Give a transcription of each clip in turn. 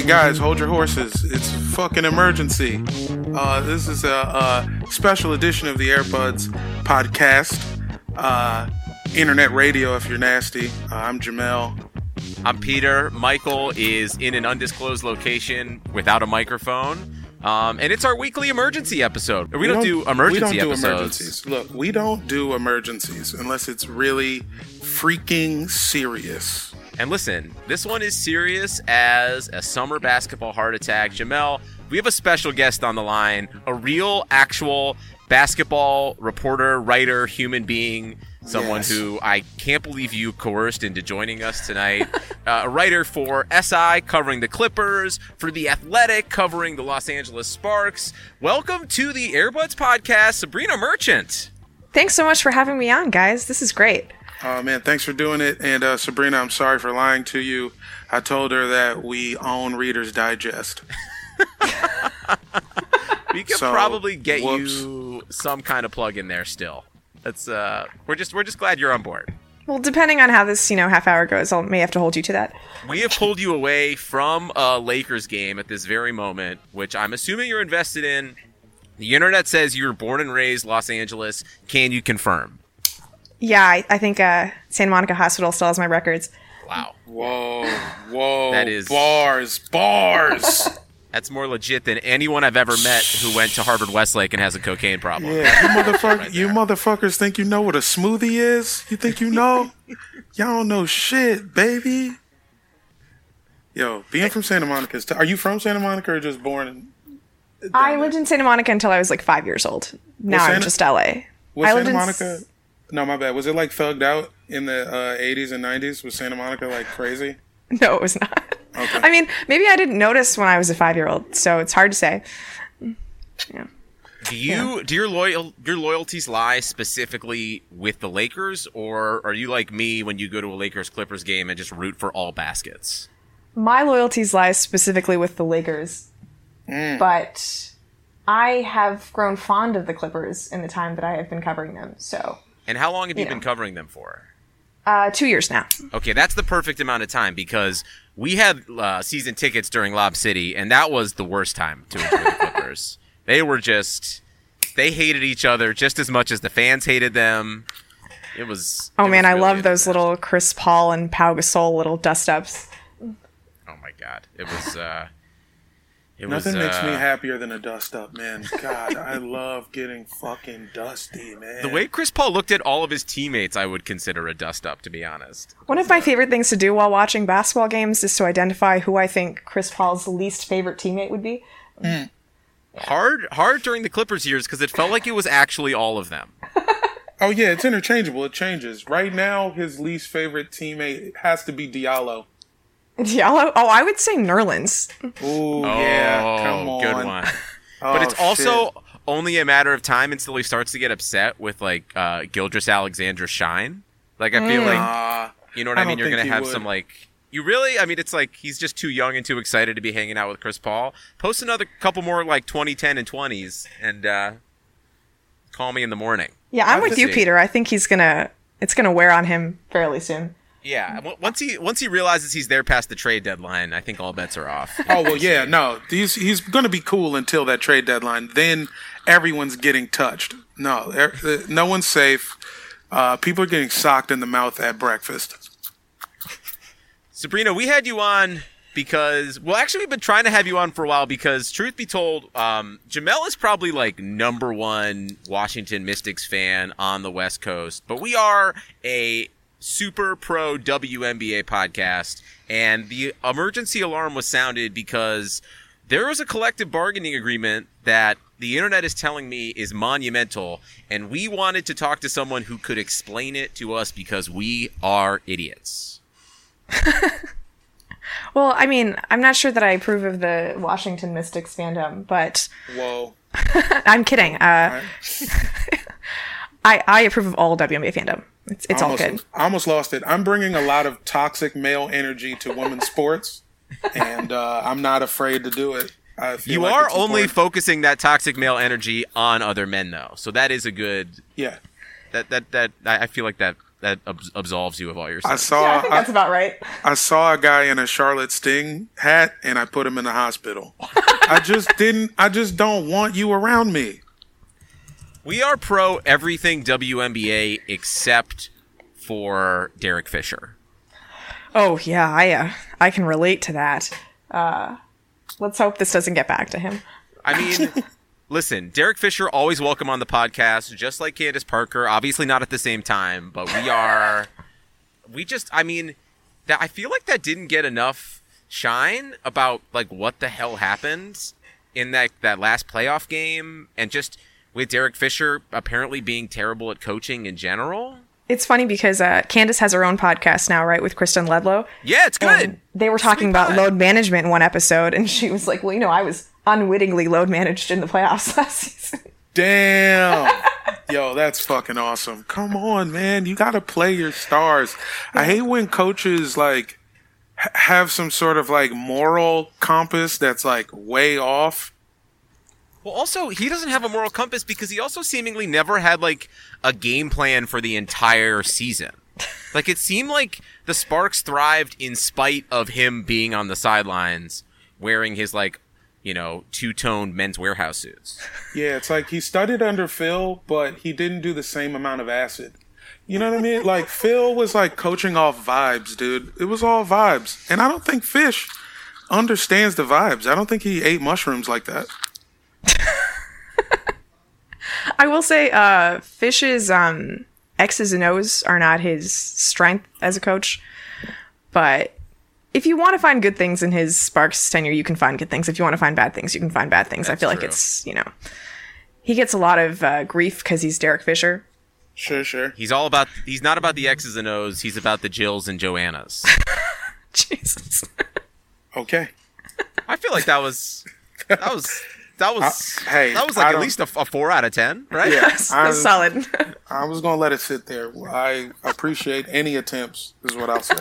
Hey guys, hold your horses. It's fucking emergency. Uh, this is a, a special edition of the Airbuds podcast. Uh, internet radio if you're nasty. Uh, I'm Jamel. I'm Peter. Michael is in an undisclosed location without a microphone. Um, and it's our weekly emergency episode. We, don't, do emergency we don't episodes. Do emergencies. Look, we don't do emergencies unless it's really freaking serious. And listen, this one is serious as a summer basketball heart attack. Jamel, we have a special guest on the line, a real, actual basketball reporter, writer, human being, someone Yes. who I can't believe you coerced into joining us tonight. uh, a writer for SI covering the Clippers, for The Athletic covering the Los Angeles Sparks. Welcome to the Airbuds podcast, Sabreena Merchant. Thanks so much for having me on, guys. This is great. Oh man, thanks for doing it. And uh, Sabreena, I'm sorry for lying to you. I told her that we own Reader's Digest. We could So, probably get whoops. you some kind of plug in there still. That's uh we're just we're just glad you're on board. Well, depending on how this, you know, half hour goes, I may have to hold you to that. We have pulled you away from a Lakers game at this very moment, which I'm assuming you're invested in. The internet says you were born and raised Los Angeles. Can you confirm? Yeah, I, I think uh, Santa Monica Hospital still has my records. Wow. Whoa, whoa. That is- bars, bars. That's more legit than anyone I've ever met who went to Harvard Westlake and has a cocaine problem. Yeah, you motherfucker, you motherfuckers think you know what a smoothie is? You think you know? Y'all don't know shit, baby. Yo, being from Santa Monica is. T- are you from Santa Monica or just born? In, I lived in Santa Monica until I was like five years old. Now I'm Santa- just LA. was I Santa in Monica? S- No, my bad. Was it like thugged out in the uh, 80s and 90s? Was Santa Monica like crazy? No, it was not. Okay. I mean, maybe I didn't notice when I was a five year old, so it's hard to say. Yeah. Do you do your loyal your loyalties lie specifically with the Lakers, or are you like me when you go to a Lakers Clippers game and just root for all baskets? My loyalties lie specifically with the Lakers, but I have grown fond of the Clippers in the time that I have been covering them. So, And how long have you Yeah. been covering them for? uh, two years now. Okay, that's the perfect amount of time because we had uh, season tickets during Lob City, and that was the worst time to enjoy the Clippers. they were just they hated each other just as much as the fans hated them. It was. Oh it man, was I love those little Chris Paul and Pau Gasol little dust ups. Oh my god, it was. uh It Nothing was, makes me uh, happier than a dust up, man. God, I love getting fucking dusty, man. The way Chris Paul looked at all of his teammates, I would consider a dust up, to be honest. One of my favorite things to do while watching basketball games is to identify who I think Chris Paul's least favorite teammate would be. Hard, hard during the Clippers years because it felt like it was actually all of them. Oh yeah, it's interchangeable. It changes. Right now, his least favorite teammate has to be Diallo. Diallo? Oh, I would say Nerlens. Ooh, yeah, Oh, come on. good one. Oh, but it's also shit. only a matter of time until he starts to get upset with like uh, Gilgeous Alexander Shine. Like I feel like Uh, you know what I I, mean. You're gonna have would. some like you really. I mean, it's like he's just too young and too excited to be hanging out with Chris Paul. Post another couple more like 2010 and 20s, and uh, call me in the morning. Yeah, I'm with you, see. Peter. I think he's gonna. It's gonna wear on him fairly soon. Yeah, once he once he realizes he's there past the trade deadline, I think all bets are off. oh well, yeah, no, he's he's gonna be cool until that trade deadline. Then everyone's getting touched. No, er, no one's safe. Uh, people are getting socked in the mouth at breakfast. Sabreena, we had you on because well, actually, we've been trying to have you on for a while because, truth be told, um, Jamel is probably like number one Washington Mystics fan on the West Coast, but we are a super pro WNBA podcast, and the emergency alarm was sounded because there was a collective bargaining agreement that the internet is telling me is monumental, and we wanted to talk to someone who could explain it to us because we are idiots. Well, I mean, I'm not sure that I approve of the Washington Mystics fandom, but Whoa. I'm kidding. Uh, I I approve of all WNBA fandom. It's it's all almost, good. I almost lost it. I'm bringing a lot of toxic male energy to women's sports, and uh, I'm not afraid to do it. I feel You like are only focusing that toxic male energy on other men, though, so that is a good. yeah. That that that I I feel like that that absolves you of all your I saw Yeah, I think that's about right. I saw a guy in a Charlotte Sting hat, and I put him in the hospital. I just didn't. I just don't want you around me. We are pro everything WNBA except for Derek Fisher. Oh yeah, I uh, I can relate to that. Uh, let's hope this doesn't get back to him. I mean, listen, Derek Fisher always welcome on the podcast, just like Candace Parker. Obviously not at the same time, but we are. we just, I mean, that I feel like that didn't get enough shine about like what the hell happened in that that last playoff game, and just with Derek Fisher apparently being terrible at coaching in general. It's funny because uh, Candace has her own podcast now, right, with Kristen Ledlow. Yeah, it's good. And they were talking Sweet about pie. load management in one episode, and she was like, "Well, you know, I was unwittingly load managed in the playoffs last season." Damn. Yo, that's fucking awesome. Come on, man. You got to play your stars. I hate when coaches like have some sort of like moral compass that's like way off. Well, also, he doesn't have a moral compass because he also seemingly never had like a game plan for the entire season. Like it seemed like the Sparks thrived in spite of him being on the sidelines wearing his like, you know, two-toned Men's Wearhouse suits. Yeah, it's like he studied under Phil, but he didn't do the same amount of acid. You know what I mean? Like Phil was like coaching off vibes, dude. It was all vibes. And I don't think Fish understands the vibes. I don't think he ate mushrooms like that. I will say, uh, Fish's um, X's and O's are not his strength as a coach, but if you want to find good things in his Sparks tenure, you can find good things. If you want to find bad things, you can find bad things. I That's feel like it's you know, he gets a lot of uh, grief because he's Derek Fisher. Sure, sure. He's all about he's not about the X's and O's, he's about the Jills and Joannas. Jesus. Okay. I feel like that was that was that was Uh, hey, that was I like at least a, a 4 out of 10, right? Yeah, That's I, solid. I was gonna let it sit there. I appreciate any attempts. Is what I'll say.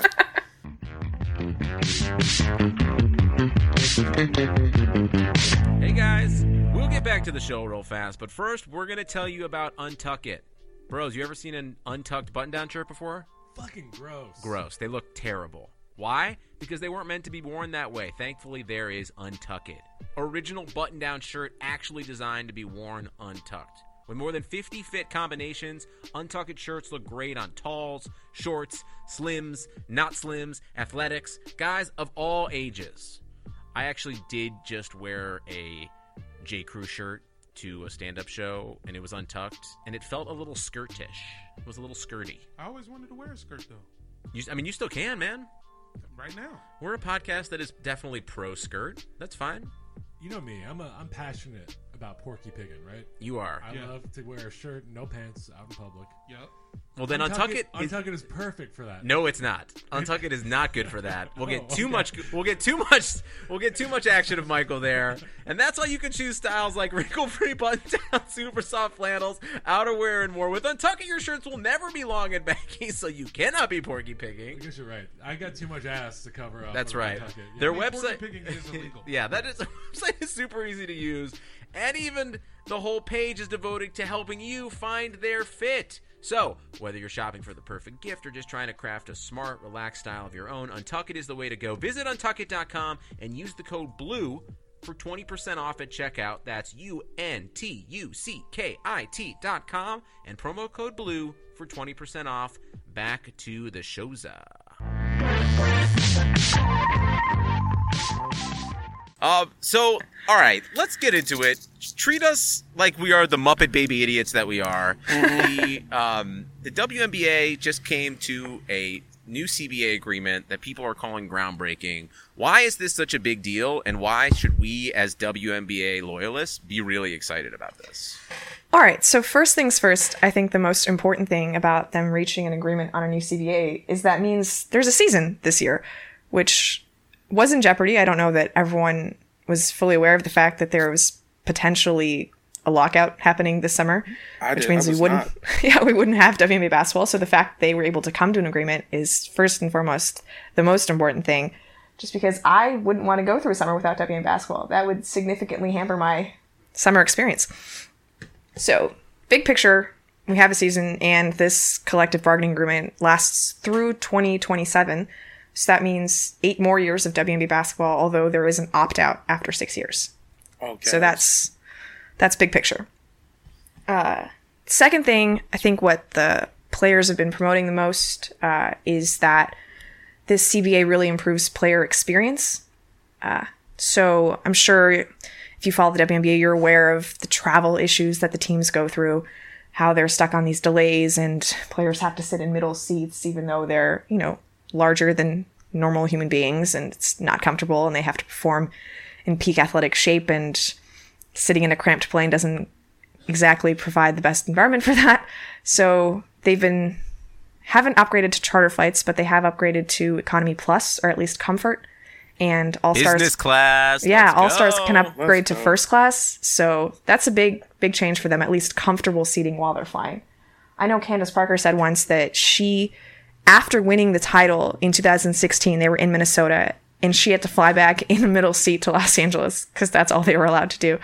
Hey guys, we'll get back to the show real fast, but first we're gonna tell you about Untuck It. Bros, you ever seen an untucked button-down shirt before? Fucking gross. Gross. They look terrible. Why? Because they weren't meant to be worn that way. Thankfully, there is Untuck It. Original button-down shirt actually designed to be worn untucked. With more than 50 fit combinations, Untucked shirts look great on talls, shorts, slims, not slims, athletics, guys of all ages. I actually did just wear a J. Crew shirt to a stand up show, and it was untucked, and it felt a little skirtish. It was a little skirty. I always wanted to wear a skirt though. You, I mean, you still can, man. Right now. We're a podcast that is definitely pro skirt. That's fine. You know me. I'm a, I'm passionate about porky pigging, right? You are. I Yeah. love to wear a shirt, no pants, out in public. Yep. Well, then untuck it. is- Untuck it is perfect for that. no, it's not. Untuck it is not good for that. We'll get Oh, too okay. much. We'll get too much. We'll get too much action of Michael there, and that's why you can choose styles like wrinkle-free button-down, super soft flannels, outerwear, and more. With Untuck It, your shirts will never be long and baggy, so you cannot be porky picking. I guess you're right. I got too much ass to cover up. That's right. Yeah. Their I mean, porky website. is yeah, that is. Website is super easy to use, and even the whole page is devoted to helping you find their fit. So, whether you're shopping for the perfect gift or just trying to craft a smart, relaxed style of your own, Untuckit is the way to go. Visit untuckit.com and use the code BLUE for 20% off at checkout. That's U N T U C K I T.com and promo code BLUE for 20% off. Back to the showza. Uh, so, all right, let's get into it. Treat us like we are the Muppet baby idiots that we are. the um, the WNBA just came to a new CBA agreement that people are calling groundbreaking. Why is this such a big deal, and why should we, as WNBA loyalists, be really excited about this? All right, so first things first, I think the most important thing about them reaching an agreement on a new CBA is that means there's a season this year, which was in jeopardy. I don't know that everyone was fully aware of the fact that there was potentially a lockout happening this summer, I which did- means we wouldn't, not. yeah, we wouldn't have WNBA basketball. So the fact they were able to come to an agreement is first and foremost the most important thing. Just because I wouldn't want to go through a summer without WNBA basketball, that would significantly hamper my summer experience. So, big picture, we have a season, and this collective bargaining agreement lasts through 2027. So that means eight more years of WNBA basketball, although there is an opt out after six years. Okay. So that's that's big picture. Uh, second thing, I think what the players have been promoting the most uh, is that this CBA really improves player experience. Uh, so I'm sure if you follow the WNBA, you're aware of the travel issues that the teams go through, how they're stuck on these delays, and players have to sit in middle seats even though they're you know larger than normal human beings, and it's not comfortable, and they have to perform in peak athletic shape, and sitting in a cramped plane doesn't exactly provide the best environment for that. So they've been haven't upgraded to charter flights, but they have upgraded to economy plus or at least comfort. And all stars Business class. yeah, let's all stars can upgrade to first class. So that's a big, big change for them, at least comfortable seating while they're flying. I know Candace Parker said once that she, after winning the title in 2016, they were in Minnesota and she had to fly back in a middle seat to Los Angeles because that's all they were allowed to do.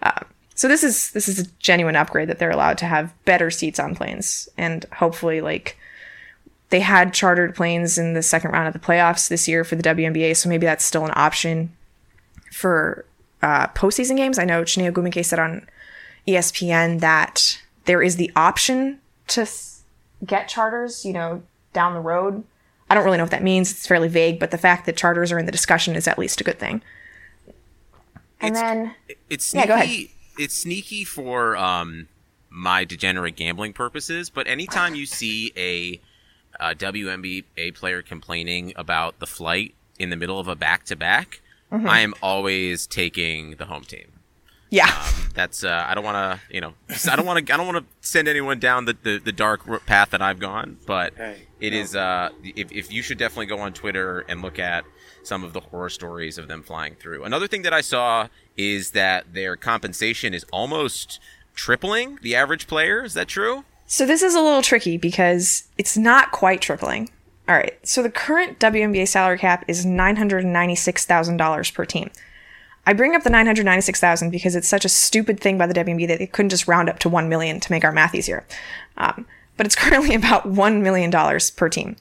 Uh, so this is this is a genuine upgrade that they're allowed to have better seats on planes and hopefully like they had chartered planes in the second round of the playoffs this year for the WNBA, so maybe that's still an option for uh, postseason games. I know Chiney Ogwumike said on ESPN that there is the option to get charters, you know, down the road. I don't really know what that means. It's fairly vague, but the fact that charters are in the discussion is at least a good thing. And It's- then, it's Yeah, sneaky. go ahead. It's sneaky for um my degenerate gambling purposes, but anytime you see a, a WNBA player complaining about the flight in the middle of a back to back. I am always taking the home team. Yeah, That's uh, I don't want to you know I don't want to I don't want to send anyone down the, the, the dark path that I've gone, but Hey, it no. is uh if, if you should definitely go on Twitter and look at some of the horror stories of them flying through. Another thing that I saw is that their compensation is almost tripling the average player. Is that true? So this is a little tricky because it's not quite tripling. All right. So the current WNBA salary cap is $996,000 per team. I bring up the 996,000 because it's such a stupid thing by the WNBA that they couldn't just round up to 1 million to make our math easier. Um, but it's currently about $1 million per team.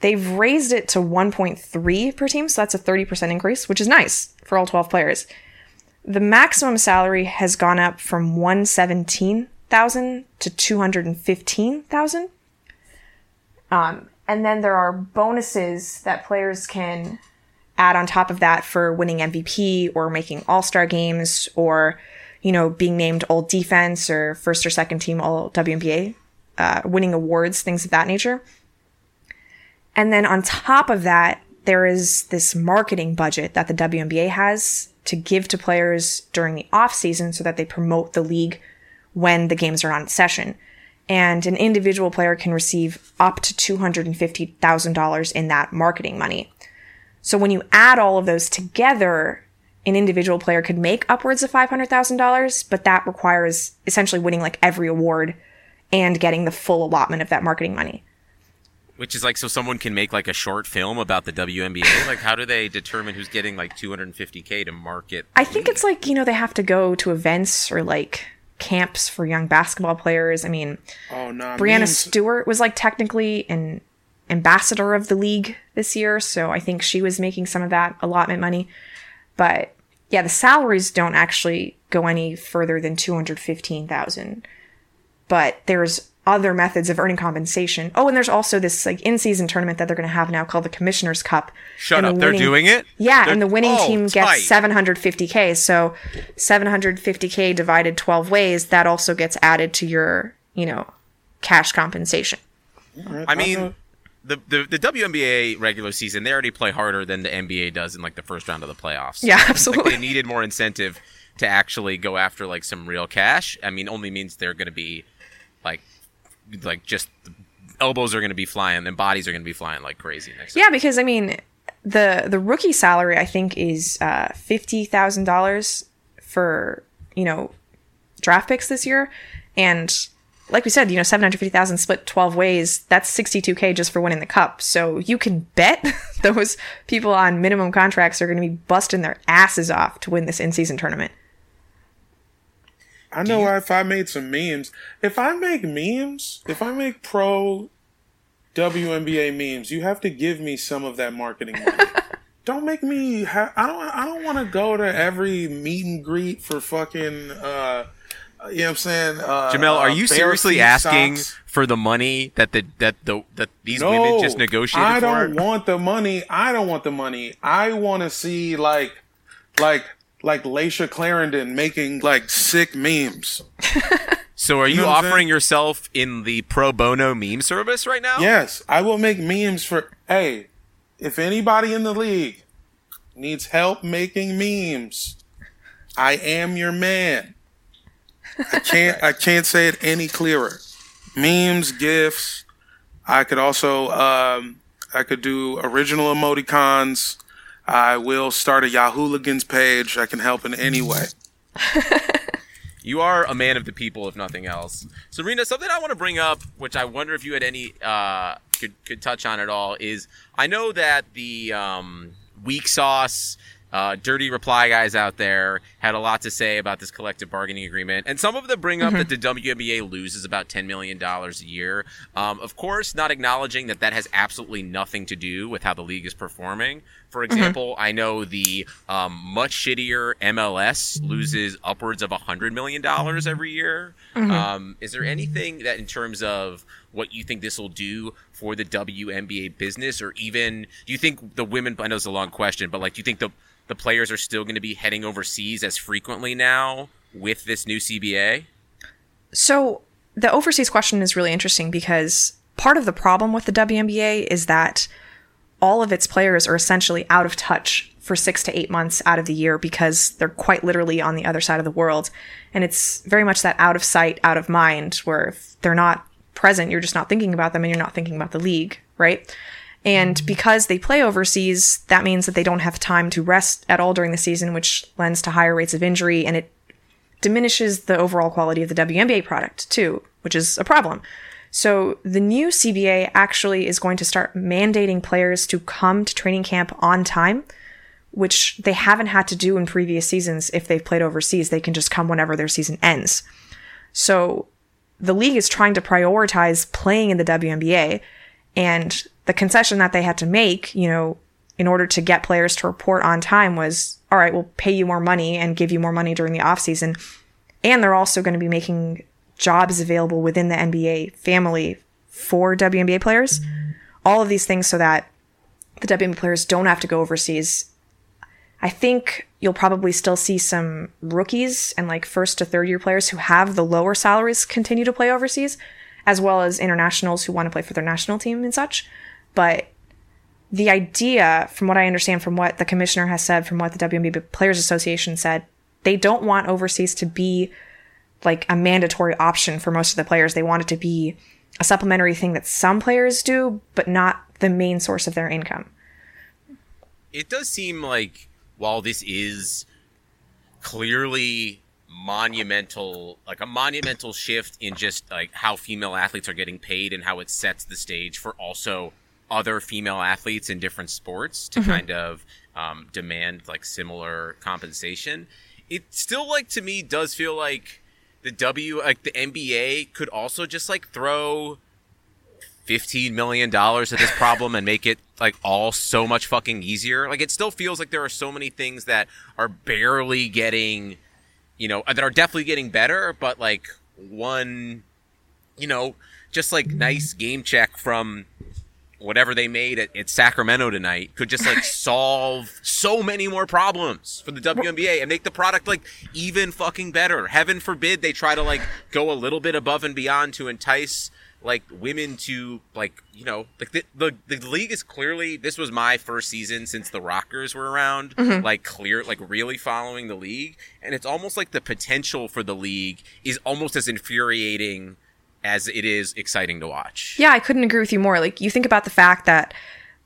They've raised it to 1.3 per team, so that's a 30% increase, which is nice for all 12 players. The maximum salary has gone up from 117,000 to 215,000. Um, and then there are bonuses that players can add on top of that for winning MVP or making all-star games or you know being named all defense or first or second team all WNBA, uh, winning awards, things of that nature. And then on top of that, there is this marketing budget that the WNBA has to give to players during the off season so that they promote the league when the games are on session. And an individual player can receive up to $250,000 in that marketing money. So when you add all of those together, an individual player could make upwards of $500,000, but that requires essentially winning like every award and getting the full allotment of that marketing money. Which is like so someone can make like a short film about the WNBA. like how do they determine who's getting like 250k to market? I think it's like, you know, they have to go to events or like camps for young basketball players. I mean, Oh no, Breanna memes- Stewart was like technically an ambassador of the league this year, so I think she was making some of that allotment money. But yeah, the salaries don't actually go any further than 215,000. But there's other methods of earning compensation. Oh, and there's also this like in-season tournament that they're going to have now called the Commissioner's Cup. Shut the up. They're doing it? Yeah, They're- and the winning oh, team tight. gets 750k. So 750k divided 12 ways, that also gets added to your, you know, cash compensation. I mean, the, the the WNBA regular season, they already play harder than the NBA does in like the first round of the playoffs. Yeah, Like, absolutely. they needed more incentive to actually go after like some real cash. I mean, only means they're going to be like like just elbows are going to be flying and bodies are going to be flying like crazy next. Yeah, because I mean, the the rookie salary I think is uh, fifty thousand dollars for you know draft picks this year, and like we said, you know, seven hundred fifty thousand split twelve ways. That's sixty two k just for winning the cup. So you can bet those people on minimum contracts are going to be busting their asses off to win this in season tournament. I know if I made some memes, if I make memes, if I make pro WNBA memes, you have to give me some of that marketing money. don't make me. Ha- I don't. I don't want to go to every meet and greet for fucking. uh You know what I'm saying? Uh, Jamel, are uh, you bare seriously asking for the money that the that the that these No, women just negotiated I don't want the money. I don't want the money. I want to see like, like, like Layshia Clarendon making like sick memes. so are you, know I'm saying? offering yourself in the pro bono meme service right now? Yes, I will make memes for. Hey, if anybody in the league needs help making memes, I am your man. I can't. I can't say it any clearer. Memes, gifs. I could also. Um, I could do original emoticons. I will start a Yahooligans page. I can help in any way. You are a man of the people, if nothing else. Serena, something I want to bring up, which I wonder if you had any uh, could could touch on at all, is I know that the um, weak sauce, uh, dirty reply guys out there had a lot to say about this collective bargaining agreement, and some of them bring up that the WNBA loses about ten million dollars a year. Um, of course, not acknowledging that that has absolutely nothing to do with how the league is performing. For example, I know the um, much shittier MLS loses upwards of $100 million every year. Um, is there anything that, in terms of what you think this will do for the WNBA business, or even do you think the women, I know it's a long question, but like, do you think the, the players are still going to be heading overseas as frequently now with this new CBA? So the overseas question is really interesting because part of the problem with the WNBA is that all of its players are essentially out of touch for six to eight months out of the year because they're quite literally on the other side of the world. And it's very much that out of sight, out of mind, where if they're not present, you're just not thinking about them and you're not thinking about the league, right? And mm. because they play overseas, that means that they don't have time to rest at all during the season, which lends to higher rates of injury and it diminishes the overall quality of the WNBA product too, which is a problem. So the new CBA actually is going to start mandating players to come to training camp on time, which they haven't had to do in previous seasons if they've played overseas. They can just come whenever their season ends. So the league is trying to prioritize playing in the WNBA and the concession that they had to make, you know, in order to get players to report on time was all right, we'll pay you more money and give you more money during the off season. And they're also going to be making jobs available within the NBA family for WNBA players. All of these things so that the WNBA players don't have to go overseas. I think you'll probably still see some rookies and like first to third year players who have the lower salaries continue to play overseas, as well as internationals who want to play for their national team and such. But the idea, from what I understand, from what the commissioner has said, from what the WNBA Players Association said, they don't want overseas to be like a mandatory option for most of the players. They want it to be a supplementary thing that some players do, but not the main source of their income. it does seem like while this is clearly monumental like a monumental shift in just like how female athletes are getting paid and how it sets the stage for also other female athletes in different sports to kind of um, demand like similar compensation. It still like to me does feel like the w like the nba could also just like throw fifteen million dollars at this problem and make it like all so much fucking easier. Like it still feels like there are so many things that are barely getting, you know, that are definitely getting better, but like one, you know, just like nice game check from whatever they made at, at Sacramento tonight could just like solve so many more problems for the WNBA and make the product like even fucking better. Heaven forbid they try to like go a little bit above and beyond to entice like women to like you know like the, the the league is clearly this was my first season since the Rockers were around mm-hmm. like clear like really following the league and it's almost like the potential for the league is almost as infuriating as it is exciting to watch. Yeah, I couldn't agree with you more. Like you think about the fact that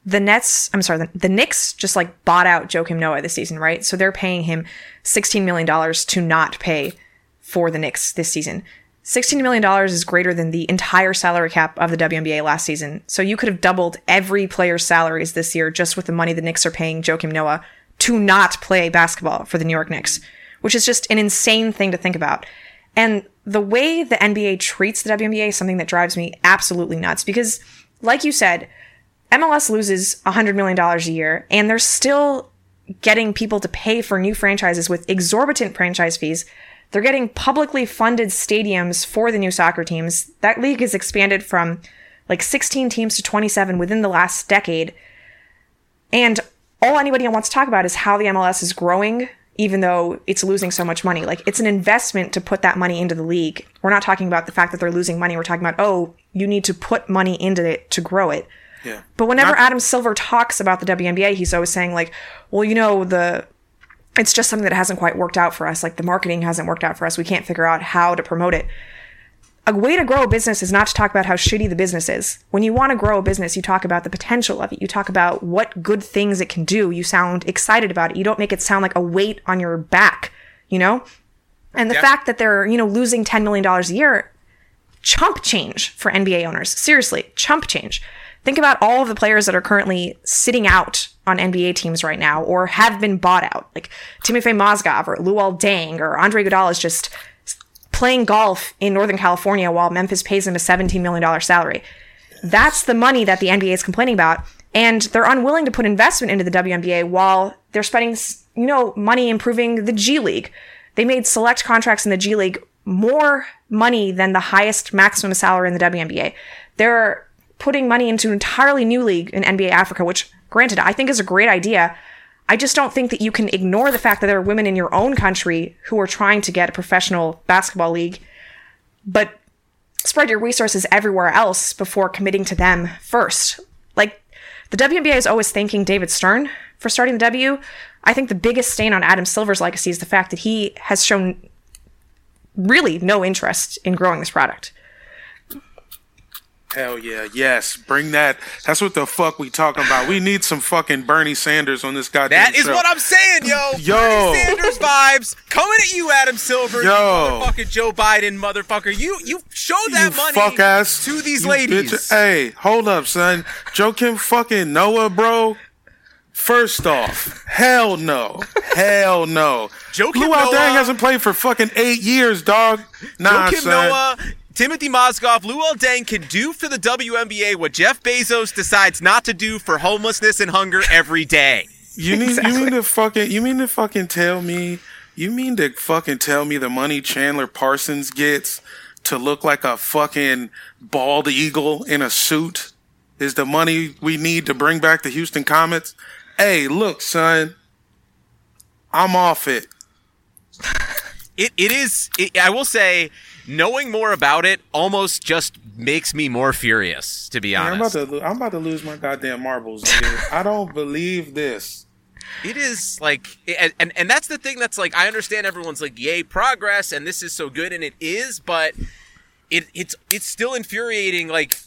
the Nets, I'm sorry, the, the Knicks just like bought out Joakim Noah this season, right? So they're paying him 16 million dollars to not pay for the Knicks this season. 16 million dollars is greater than the entire salary cap of the WNBA last season. So you could have doubled every player's salaries this year just with the money the Knicks are paying Joakim Noah to not play basketball for the New York Knicks, which is just an insane thing to think about. And the way the NBA treats the WNBA is something that drives me absolutely nuts because, like you said, MLS loses $100 million a year and they're still getting people to pay for new franchises with exorbitant franchise fees. They're getting publicly funded stadiums for the new soccer teams. That league has expanded from like 16 teams to 27 within the last decade. And all anybody wants to talk about is how the MLS is growing, even though it's losing so much money. Like it's an investment to put that money into the league. We're not talking about the fact that they're losing money. We're talking about, oh, you need to put money into it to grow it. Yeah. But whenever Not- Adam Silver talks about the WNBA, he's always saying like, well, you know, the it's just something that hasn't quite worked out for us. Like the marketing hasn't worked out for us. We can't figure out how to promote it. A way to grow a business is not to talk about how shitty the business is. When you want to grow a business, you talk about the potential of it. You talk about what good things it can do. You sound excited about it. You don't make it sound like a weight on your back, you know? And the Yeah. fact that they're, you know, losing $10 million a year, chump change for NBA owners. Seriously, chump change. Think about all of the players that are currently sitting out on NBA teams right now or have been bought out. Like Timofey Mozgov or Luol Deng or Andre Iguodala is just playing golf in Northern California while Memphis pays him a $17 million salary. That's the money that the NBA is complaining about. And they're unwilling to put investment into the WNBA while they're spending, you know, money improving the G League. They made select contracts in the G League more money than the highest maximum salary in the WNBA. They're putting money into an entirely new league in NBA Africa, which, granted, I think is a great idea. I just don't think that you can ignore the fact that there are women in your own country who are trying to get a professional basketball league, but spread your resources everywhere else before committing to them first. Like, the WNBA is always thanking David Stern for starting the W. I think the biggest stain on Adam Silver's legacy is the fact that he has shown really no interest in growing this product. Hell yeah, yes. Bring that. That's what the fuck we talking about. We need some fucking Bernie Sanders on this goddamn That is show. what I'm saying, yo. Yo. Bernie Sanders vibes coming at you, Adam Silver. You Yo. motherfucking Joe Biden, motherfucker. You you show that you money fuck ass to these you ladies. bitch- Hey, hold up, son. Joakim fucking Noah, bro. First off, hell no, hell no. Joakim Lou Noah- Dang hasn't played for fucking eight years, dog. Nah, Joakim son. Noah, Timothy Mozgov, Luol Deng can do for the WNBA what Jeff Bezos decides not to do for homelessness and hunger every day. You mean Exactly. you mean to fucking you mean to fucking tell me you mean to fucking tell me the money Chandler Parsons gets to look like a fucking bald eagle in a suit is the money we need to bring back the Houston Comets? Hey, look, son. I'm off it. It it is. It, I will say, knowing more about it almost just makes me more furious. To be I'm about honest, to I'm about to lose my goddamn marbles. I don't believe this. it is like, and, and and that's the thing. That's like, I understand everyone's like, "Yay, progress!" and this is so good, and it is, but it it's it's still infuriating. Like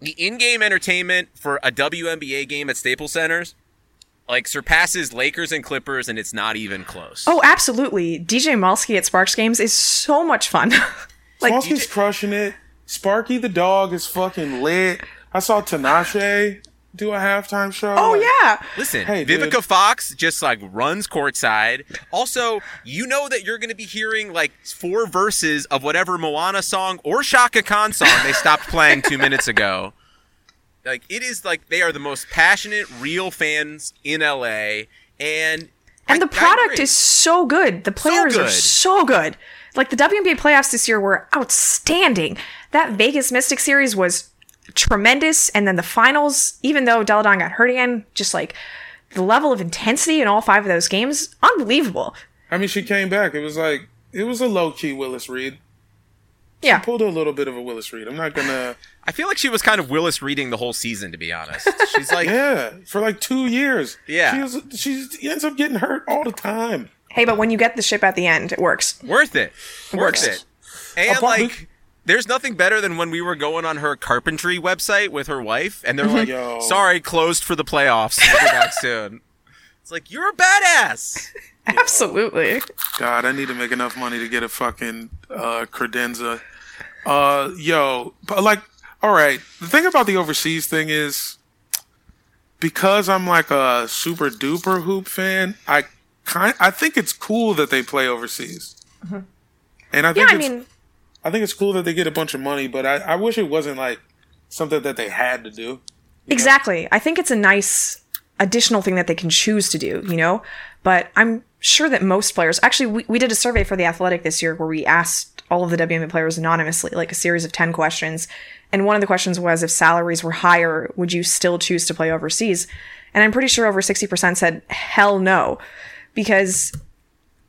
the in-game entertainment for a WNBA game at Staples Centers, like surpasses Lakers and Clippers, and it's not even close. Oh, absolutely. DJ Malski at Sparks games is so much fun. like, Smalsky's crushing it. Sparky the dog is fucking lit. I saw Tinashe do a halftime show. oh Like, yeah. Listen, Hey, dude. Vivica Fox just like runs courtside. Also, you know that you're going to be hearing like four verses of whatever Moana song or Chaka Khan song they stopped playing two minutes ago. Like it is like they are the most passionate, real fans in LA, and And I- the product is so good. The players are good. so good. Like the WNBA playoffs this year were outstanding. That Vegas Mystic series was tremendous. And then the finals, even though Delle Donne got hurt again, just like the level of intensity in all five of those games, unbelievable. I mean, she came back. It was like it was a low key Willis Reed. Yeah. Pulled a little bit of a Willis Reed. I'm not gonna. I feel like she was kind of Willis reading the whole season, to be honest. She's like, Yeah, for like two years. Yeah. she was. She ends up getting hurt all the time. Hey, but when you get the ship at the end, it works. worth it. Worth works. it. And Apart- like there's nothing better than when we were going on her carpentry website with her wife and they're like, Yo. sorry, closed for the playoffs. We'll be back soon. It's like, you're a badass. Absolutely. God, I need to make enough money to get a fucking uh, credenza. Uh, yo, but like, all right. The thing about the overseas thing is, because I'm like a super duper hoop fan, I kind, I think it's cool that they play overseas. Mm-hmm. And I Yeah, think I it's, mean, I think it's cool that they get a bunch of money, but I, I wish it wasn't like something that they had to do. Exactly. I think it's a nice additional thing that they can choose to do, you know? But I'm sure that most players actually we, we did a survey for the athletic this year where we asked all of the WNBA players anonymously, like a series of 10 questions. And one of the questions was if salaries were higher, would you still choose to play overseas? And I'm pretty sure over 60% said hell no. Because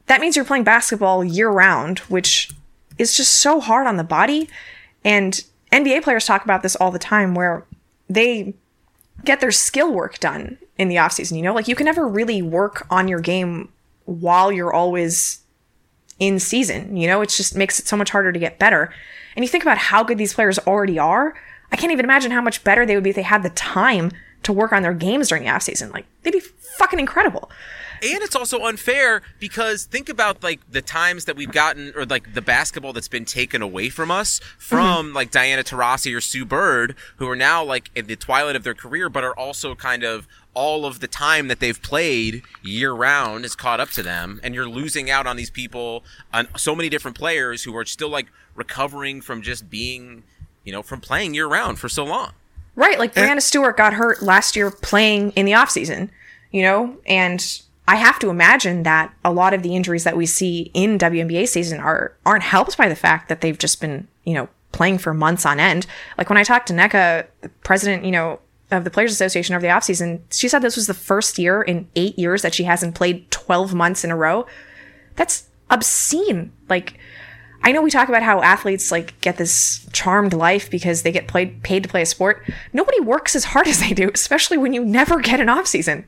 that means you're playing basketball year round, which is just so hard on the body. And NBA players talk about this all the time where they get their skill work done in the offseason, you know? Like you can never really work on your game while you're always in season, you know? It just makes it so much harder to get better. And you think about how good these players already are, I can't even imagine how much better they would be if they had the time to work on their games during the offseason. Like they'd be fucking incredible. And it's also unfair because think about like the times that we've gotten or like the basketball that's been taken away from us from mm-hmm. like Diana Taurasi or Sue Bird, who are now like in the twilight of their career, but are also kind of all of the time that they've played year round is caught up to them, and you're losing out on these people, on so many different players who are still like recovering from just being, you know, from playing year round for so long. Right, like Breanna Stewart got hurt last year playing in the offseason, you know, and I have to imagine that a lot of the injuries that we see in WNBA season are aren't helped by the fact that they've just been, you know, playing for months on end. Like when I talked to Nneka, the president, you know, of the Players Association over the offseason, she said this was the first year in eight years that she hasn't played 12 months in a row. That's obscene. Like, I know we talk about how athletes like get this charmed life because they get played paid to play a sport. Nobody works as hard as they do, especially when you never get an off season.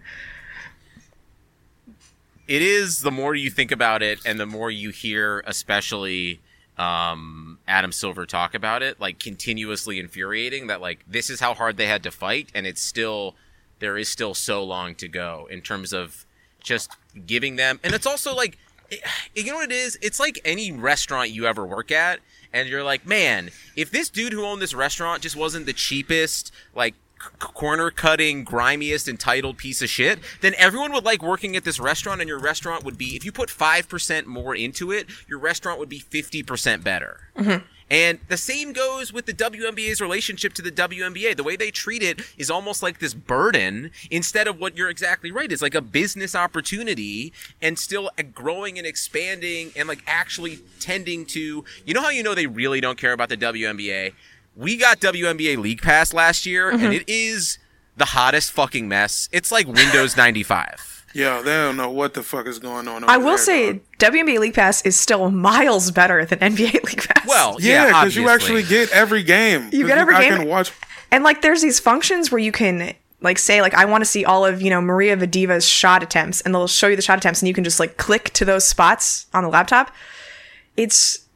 It is the more you think about it and the more you hear especially um, adam silver talk about it like continuously infuriating that like this is how hard they had to fight and it's still there is still so long to go in terms of just giving them and it's also like it, you know what it is? It's like any restaurant you ever work at and you're like man if this dude who owned this restaurant just wasn't the cheapest like corner cutting grimiest entitled piece of shit then everyone would like working at this restaurant and your restaurant would be if you put 5% more into it your restaurant would be 50% better mm-hmm. and the same goes with the WNBA's relationship to the WNBA. The way they treat it is almost like this burden instead of what you're exactly right. It's like a business opportunity and still growing and expanding and like actually tending to, you know how you know they really don't care about the WNBA? We got WNBA League Pass last year and mm-hmm. it is the hottest fucking mess. It's like Windows 95. Yo, they don't know what the fuck is going on. Over I will there, say dog. WNBA League Pass is still miles better than NBA League Pass. Well, yeah, yeah, because you actually get every game. You get every I game. can watch. and like there's these functions where you can like say like I want to see all of, you know, Maria Vadeeva's shot attempts and they'll show you the shot attempts and you can just like click to those spots on the laptop. It's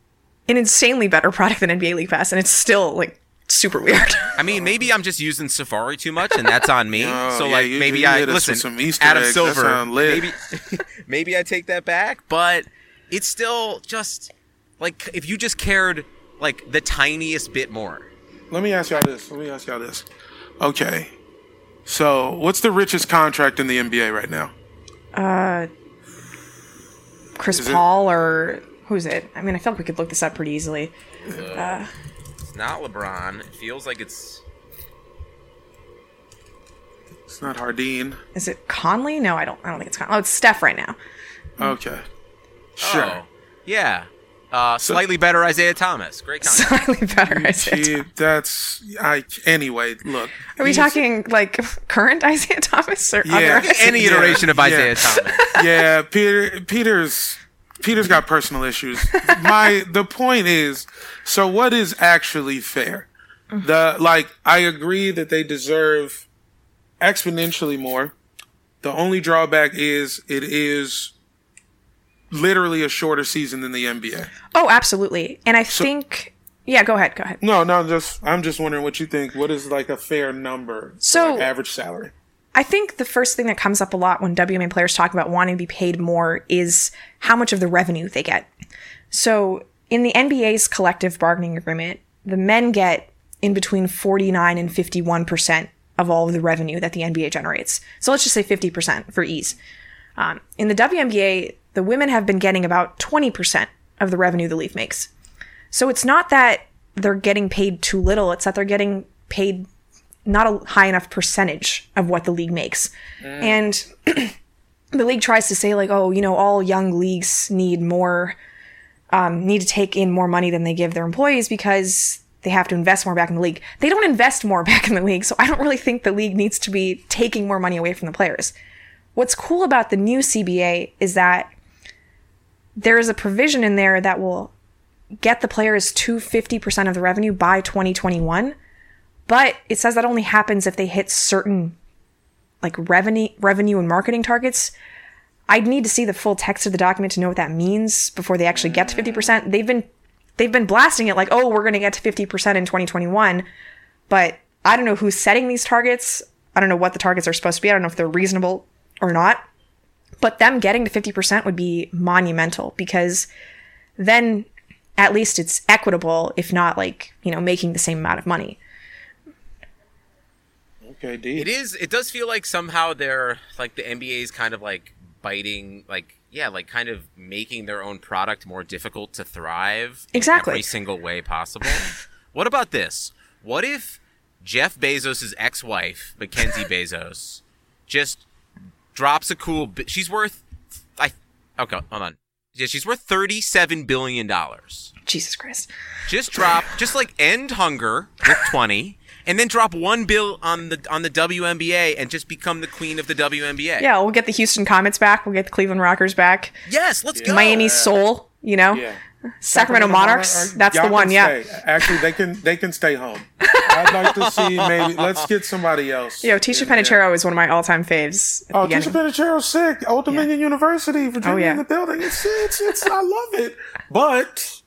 an insanely better product than NBA League Pass and it's still like super weird. I mean, maybe I'm just using Safari too much, and that's on me. Oh, so yeah, like, you- maybe you I listen. with some Easter Adam eggs. That Silver, sound maybe maybe I take that back, but it's still just like if you just cared like the tiniest bit more. Let me ask y'all this. Let me ask y'all this. Okay. So, what's the richest contract in the NBA right now? Uh, Chris Is it- Paul or who's it? I mean, I feel like we could look this up pretty easily. It's not LeBron. It feels like it's. It's not Hardeen. Is it Conley? No, I don't. I don't think it's Conley. Oh, it's Steph right now. Okay. Sure. Oh, yeah. Uh, slightly better Isaiah Thomas. Great comment. Slightly better. Isaiah Gee, Thomas. that's I. Anyway, look. Are we talking like current Isaiah Thomas or Yeah. other? Any Yeah, iteration of yeah. Isaiah Thomas. yeah, Peter. Peter's Peter's got personal issues. My the point is, so what is actually fair? The like, I agree that they deserve exponentially more. The only drawback is it is literally a shorter season than the NBA. Oh, absolutely. And I think. Yeah, go ahead. Go ahead. No, no, just I'm just wondering what you think. What is like a fair number? So- like, average salary. I think the first thing that comes up a lot when WNBA players talk about wanting to be paid more is how much of the revenue they get. So in the NBA's collective bargaining agreement, the men get in between 49 and 51% of all of the revenue that the NBA generates. So let's just say 50% for ease. Um, in the WNBA, the women have been getting about 20% of the revenue the league makes. So it's not that they're getting paid too little, it's that they're getting paid not a high enough percentage of what the league makes. And the league tries to say like, oh, you know, all young leagues need more um, need to take in more money than they give their employees because they have to invest more back in the league. They don't invest more back in the league, so I don't really think the league needs to be taking more money away from the players. What's cool about the new CBA is that there is a provision in there that will get the players to 50% of the revenue by 2021 but it says that only happens if they hit certain like revenue revenue and marketing targets. I'd need to see the full text of the document to know what that means before they actually get to 50% they've been they've been blasting it like oh we're going to get to 50% in 2021 but i don't know who's setting these targets. I don't know what the targets are supposed to be. I don't know if they're reasonable or not. But them getting to 50% would be monumental because then at least it's equitable if not like you know making the same amount of money Okay, D. It is. It does feel like somehow they're like the NBA is kind of like biting, like yeah, like kind of making their own product more difficult to thrive. in Exactly. every single way possible. what about this? What if Jeff Bezos' ex-wife, Mackenzie Bezos, just drops a cool? bi- She's worth. I okay. Hold on. Yeah, she's worth thirty-seven billion dollars. jesus christ Just drop, just like end hunger with twenty, and then drop one bill on the on the WNBA and just become the queen of the WNBA. Yeah, we'll get the Houston Comets back. We'll get the Cleveland Rockers back. Yes, let's go. Miami Soul, you know? Yeah. Sacramento Monarchs. Monarch- That's y'all the one, yeah. stay. Actually, they can they can stay home. I'd like to see maybe let's get somebody else. Yo, Ticha in there. Penicheiro is one of my all-time faves. Oh, beginning. Ticha Penicheiro's sick. Old Dominion University, oh, Virginia Oh, yeah. in the building. It's it's it's. I love it, but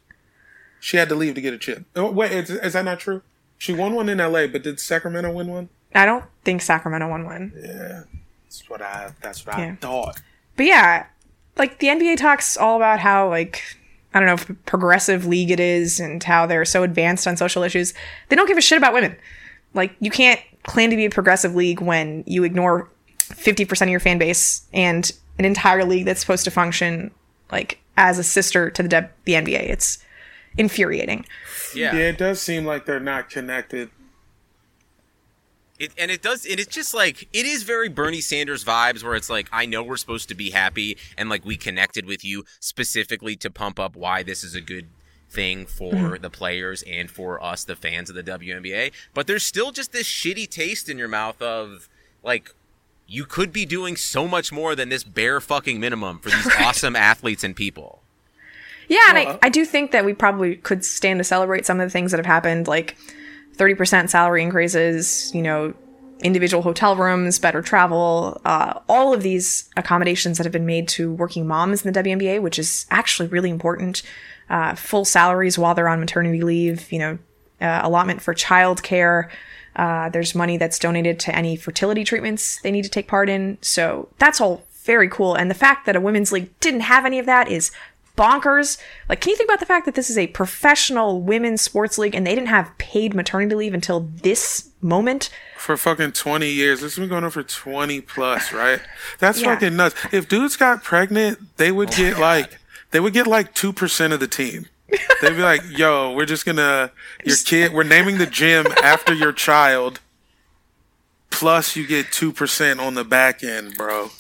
she had to leave to get a chip. Oh, wait, is, is that not true? She won one in L.A., but did Sacramento win one? I don't think Sacramento won one. Yeah. That's what I. That's what Yeah. I thought. But yeah, like the NBA talks all about how like I don't know if progressive league it is and how they're so advanced on social issues. They don't give a shit about women. Like you can't claim to be a progressive league when you ignore 50% of your fan base and an entire league that's supposed to function like as a sister to the, the NBA. It's infuriating. Yeah. Yeah, it does seem like they're not connected. It, and it does. And it's just like it is very Bernie Sanders vibes, where it's like I know we're supposed to be happy, and like we connected with you specifically to pump up why this is a good thing for mm-hmm. the players and for us, the fans of the WNBA. But there's still just this shitty taste in your mouth of like you could be doing so much more than this bare fucking minimum for these awesome athletes and people. Yeah, and I, I do think that we probably could stand to celebrate some of the things that have happened, like 30% salary increases, you know, individual hotel rooms, better travel, uh, all of these accommodations that have been made to working moms in the WNBA, which is actually really important. Uh, full salaries while they're on maternity leave, you know, uh, allotment for childcare. Uh, there's money that's donated to any fertility treatments they need to take part in. So that's all very cool. And the fact that a women's league didn't have any of that is bonkers. Like, can you think about the fact that this is a professional women's sports league and they didn't have paid maternity leave until this moment? for fucking 20 years. This has been going on for 20 plus, right? That's Yeah. fucking nuts. If dudes got pregnant, they would oh get like, they would get like 2% of the team. They'd be like, yo, we're just gonna, your kid, we're naming the gym after your child. plus you get two percent on the back end, bro.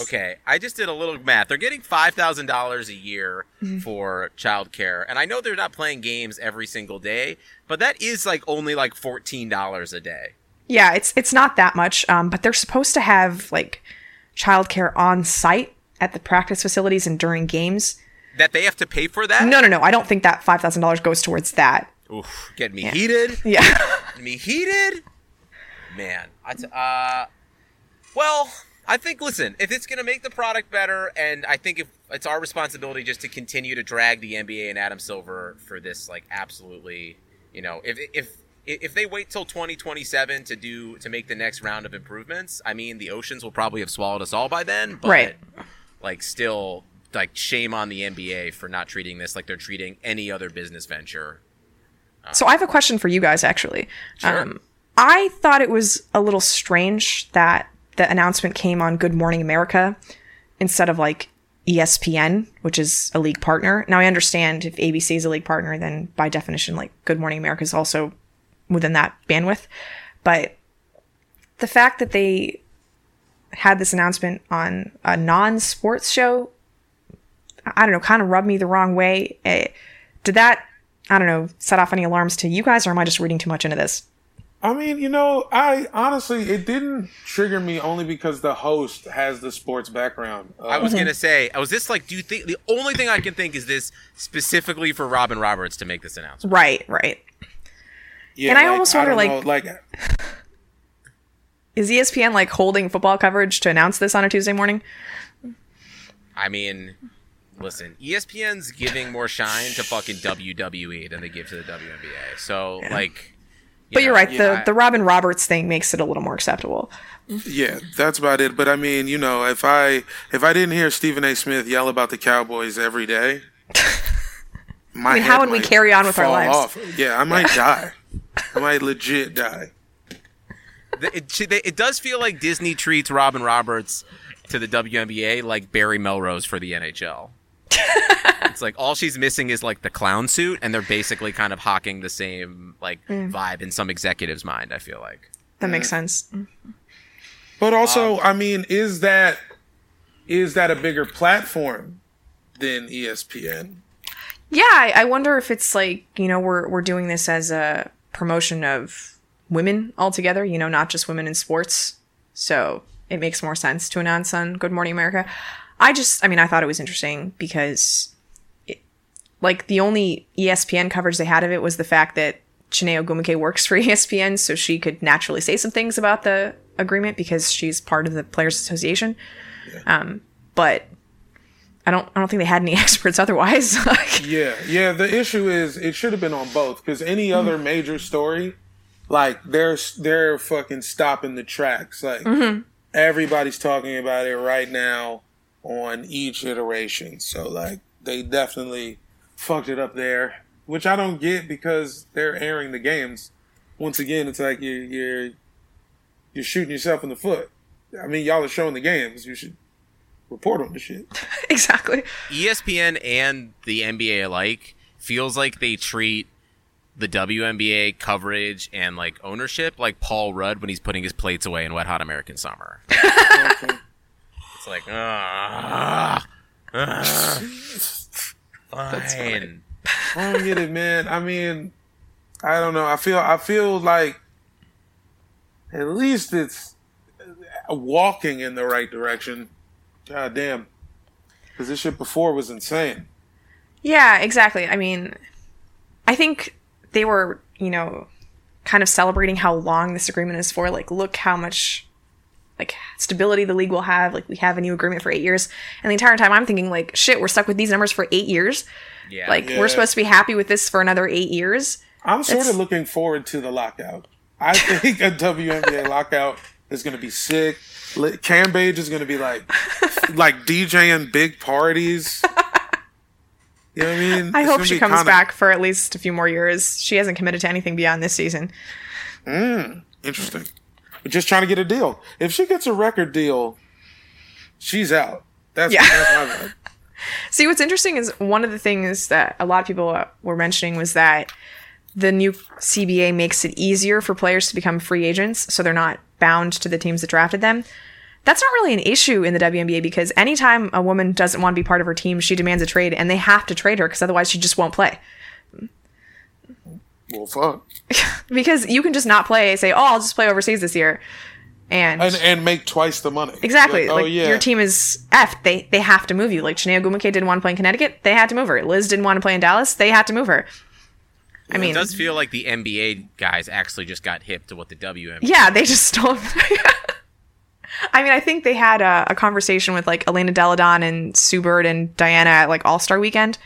Okay, I just did a little math. They're getting five thousand dollars a year Mm-hmm. for childcare, and I know they're not playing games every single day, but that is like only like fourteen dollars a day. Yeah, it's it's not that much, um, but they're supposed to have like childcare on site at the practice facilities and during games. That they have to pay for that? No, no, no. I don't think that five thousand dollars goes towards that. Oof, get me heated. Yeah. Get me heated. Man, I t- uh, well, I think listen, if it's gonna make the product better, and I think if it's our responsibility just to continue to drag the NBA and Adam Silver for this, like absolutely, you know, if if if they wait till 2027 to do to make the next round of improvements, I mean, the oceans will probably have swallowed us all by then. But, Right. Like, still, like, shame on the NBA for not treating this like they're treating any other business venture. So I have a question for you guys actually. Sure. Um, I thought it was a little strange that the announcement came on Good Morning America instead of like ESPN, which is a league partner. Now I understand if ABC is a league partner, then by definition, like Good Morning America is also within that bandwidth. But the fact that they had this announcement on a non-sports show, I don't know, kind of rubbed me the wrong way. Eh, did that, I don't know, set off any alarms to you guys, or am I just reading too much into this? I mean, you know, I honestly it didn't trigger me only because the host has the sports background. Uh, I was gonna say, I was this like, do you think the only thing I can think is this specifically for Robin Roberts to make this announcement? Right, right. yeah, and I almost wonder, like- know, like Is ESPN like holding football coverage to announce this on a Tuesday morning? I mean, listen, ESPN's giving more shine to fucking WWE than they give to the WNBA. So like, you But you're right. yeah, the I- the Robin Roberts thing makes it a little more acceptable. Yeah, that's about it. But I mean, you know, if I if I didn't hear Stephen A. Smith yell about the Cowboys every day, my I mean, how head would we carry on with our fall lives? off. Yeah, I might die. I might legit die. th- it, it does feel like Disney treats Robin Roberts to the WNBA like Barry Melrose for the NHL. it's like all she's missing is like the clown suit, and they're basically kind of hawking the same like Mm. vibe in some executive's mind. I feel like. That makes sense. But also, I mean, is that is that a bigger platform than ESPN? Yeah, I, I wonder if it's like you know we're we're doing this as a promotion of women altogether. You know, not just women in sports. So it makes more sense to announce on Good Morning America. I just, I mean, I thought it was interesting because, it, like, the only ESPN coverage they had of it was the fact that Chiney Ogwumike works for ESPN, so she could naturally say some things about the agreement because she's part of the Players Association. Um, but I don't, I don't think they had any experts otherwise. Like, Yeah, yeah. The issue is it should have been on both because any other major story, like they're they're fucking stopping the tracks. Like everybody's talking about it right now on each iteration. So like they definitely fucked it up there, which I don't get because they're airing the games. Once again, it's like you're you're you're shooting yourself in the foot. I mean, y'all are showing the games. You should report on the shit. exactly. ESPN and the NBA alike feels like they treat the WNBA coverage and like ownership like Paul Rudd when he's putting his plates away in Wet Hot American Summer. it's like, ah, ah, fine. I don't get it, man. I mean, I don't know. I feel I feel like at least it's walking in the right direction. God damn. Because this shit before was insane. Yeah, exactly. I mean, I think they were, you know, kind of celebrating how long this agreement is for. Like, look how much like stability the league will have. Like, we have a new agreement for eight years, and the entire time I'm thinking, like, shit, we're stuck with these numbers for eight years. Yeah. Like, Yeah. we're supposed to be happy with this for another eight years. I'm sort It's- of looking forward to the lockout. I think a WNBA lockout is going to be sick. Li- Cambage is going to be like, like DJing big parties. You know what I mean? I It's hope she comes kinda- back for at least a few more years. She hasn't committed to anything beyond this season. Hmm. Interesting. Just trying to get a deal. If she gets a record deal, she's out. That's, Yeah. that's my vibe. See, what's interesting is one of the things that a lot of people were mentioning was that the new CBA makes it easier for players to become free agents, so they're not bound to the teams that drafted them. That's not really an issue in the WNBA because anytime a woman doesn't want to be part of her team, she demands a trade, and they have to trade her because otherwise she just won't play. Well, fuck. Because you can just not play, say, "Oh, I'll just play overseas this year," and, And and make twice the money. exactly, Like, oh, like, oh yeah. your team is f. They they have to move you. Like Chiney Ogwumike didn't want to play in Connecticut, they had to move her. Liz didn't want to play in Dallas, they had to move her. I It mean, it does feel like the NBA guys actually just got hip to what the WNBA. yeah, they just stole. I mean, I think they had a, a conversation with like Elena Delle Donne and Sue Bird and Diana at like All Star Weekend.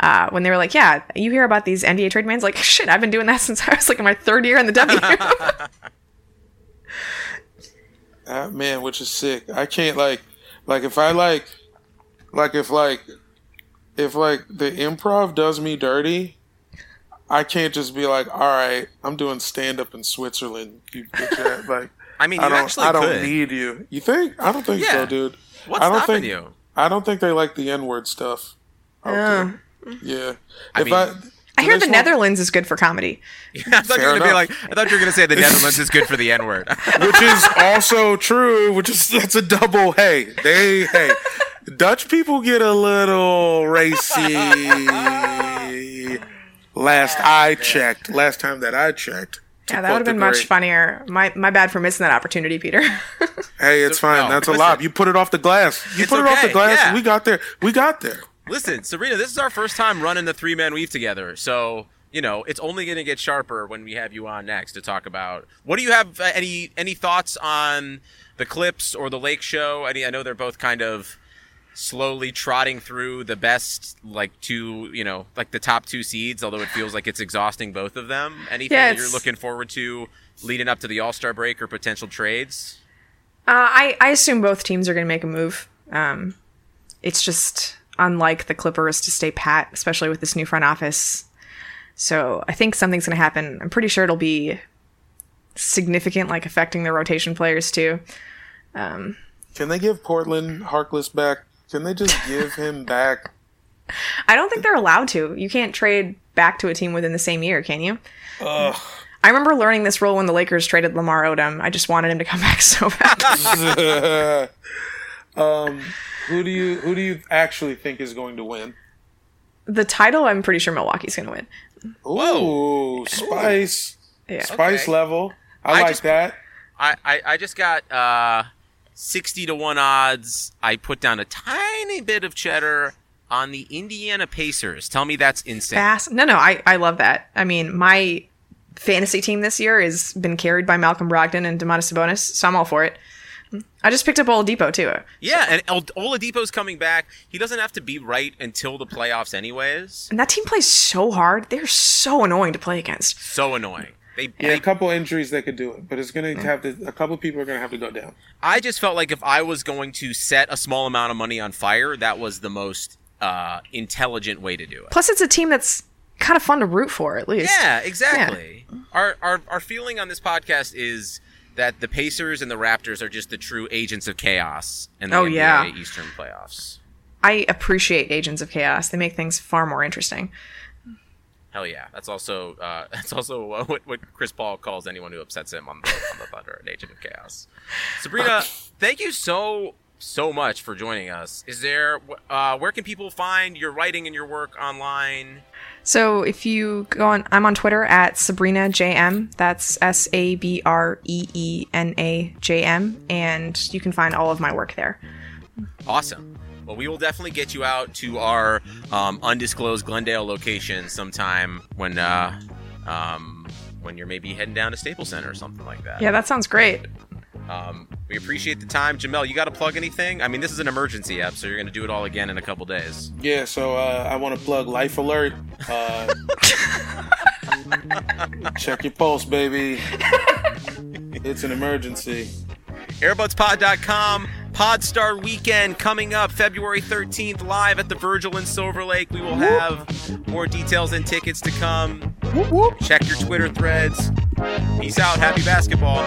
Uh, when they were like, "Yeah, you hear about these NBA trade demands?" Like, shit, I've been doing that since I was like in my third year in the W. Ah, man, which is sick. I can't like, like if I like, like if like, if like the improv does me dirty, I can't just be like, all right, I'm doing stand up in Switzerland. You bitch ass. like, I mean, I don't, actually I don't could. need you. You think? I don't think Yeah. so, dude. What's I don't stopping think you? I don't think they like the N word stuff. out there. Yeah. I if mean- I, I hear the one- Netherlands is good for comedy. I thought you were gonna be like, I thought you were gonna say the Netherlands is good for the N word. which is also true. Which is that's a double. Hey, they hey, Dutch people get a little racy. Last I checked, last time that I checked. Yeah, that would have been much funnier. My my bad for missing that opportunity, Peter. Hey, it's fine. no, that's a listen. lot. You put it off the glass. You It's put it off the glass. yeah. We got there. We got there. Listen, Sabreena, this is our first time running the three man weave together, so you know it's only going to get sharper when we have you on next to talk about. What do you have? Uh, any any thoughts on the clips or the Lake Show? Any? I know they're both kind of slowly trotting through the best like two you know like the top two seeds although it feels like it's exhausting both of them anything Yeah, that you're looking forward to leading up to the all-star break or potential trades Uh, I, I assume both teams are going to make a move. Um, it's just unlike the Clippers to stay pat, especially with this new front office. So I think something's going to happen. I'm pretty sure it'll be significant, like affecting the rotation players too. Um, can they give Portland Harkless back? Can they just give him back? I don't think they're allowed to. You can't trade back to a team within the same year, can you? I remember learning this rule when the Lakers traded Lamar Odom. I just wanted him to come back so bad. Um, Who do you who do you actually think is going to win? the title, I'm pretty sure Milwaukee's going to win. Ooh, spice, Yeah. spice Okay. level. I, I like just- that. I, I, I just got uh, 60 to 1 odds. I put down a tiny bit of cheddar on the Indiana Pacers. Tell me that's insane. Fast. No, no, I, I love that. I mean, my fantasy team this year has been carried by Malcolm Brogdon and Domantas Sabonis, so I'm all for it. I just picked up Oladipo too. Yeah, and El- Oladipo's coming back. He doesn't have to be right until the playoffs, anyways. And that team plays so hard. They're so annoying to play against. So annoying. They, Yeah, they a couple injuries they could do it, but it's gonna have to. A couple people are gonna have to go down. I just felt like if I was going to set a small amount of money on fire, that was the most uh, intelligent way to do it. Plus, it's a team that's kind of fun to root for, at least. Yeah, exactly. Our, our our feeling on this podcast is that the Pacers and the Raptors are just the true agents of chaos in the Oh, NBA yeah. Eastern playoffs. I appreciate Agents of Chaos. They make things far more interesting. Hell yeah, that's also uh, that's also what, what Chris Paul calls anyone who upsets him on the on the Thunder, an agent of chaos. Sabreena, thank you so so much for joining us. Is there uh, where can people find your writing and your work online? So if you go on, I'm on Twitter at Sabreena JM. That's S A B R E E N A J M, and you can find all of my work there. Awesome. Well, we will definitely get you out to our um, undisclosed Glendale location sometime when uh, um, when you're maybe heading down to Staples Center or something like that. Yeah, that sounds great. Um, we appreciate the time, Jamel. You got to plug anything? I mean, this is an emergency app, so you're going to do it all again in a couple days. Yeah, so uh, I want to plug Life Alert. Uh, check your pulse, baby. It's an emergency. Airbudspod.com. Podstar Weekend coming up February 13th, live at the Virgil in Silver Lake. We will have more details and tickets to come. Check your Twitter threads. Peace out. Happy basketball.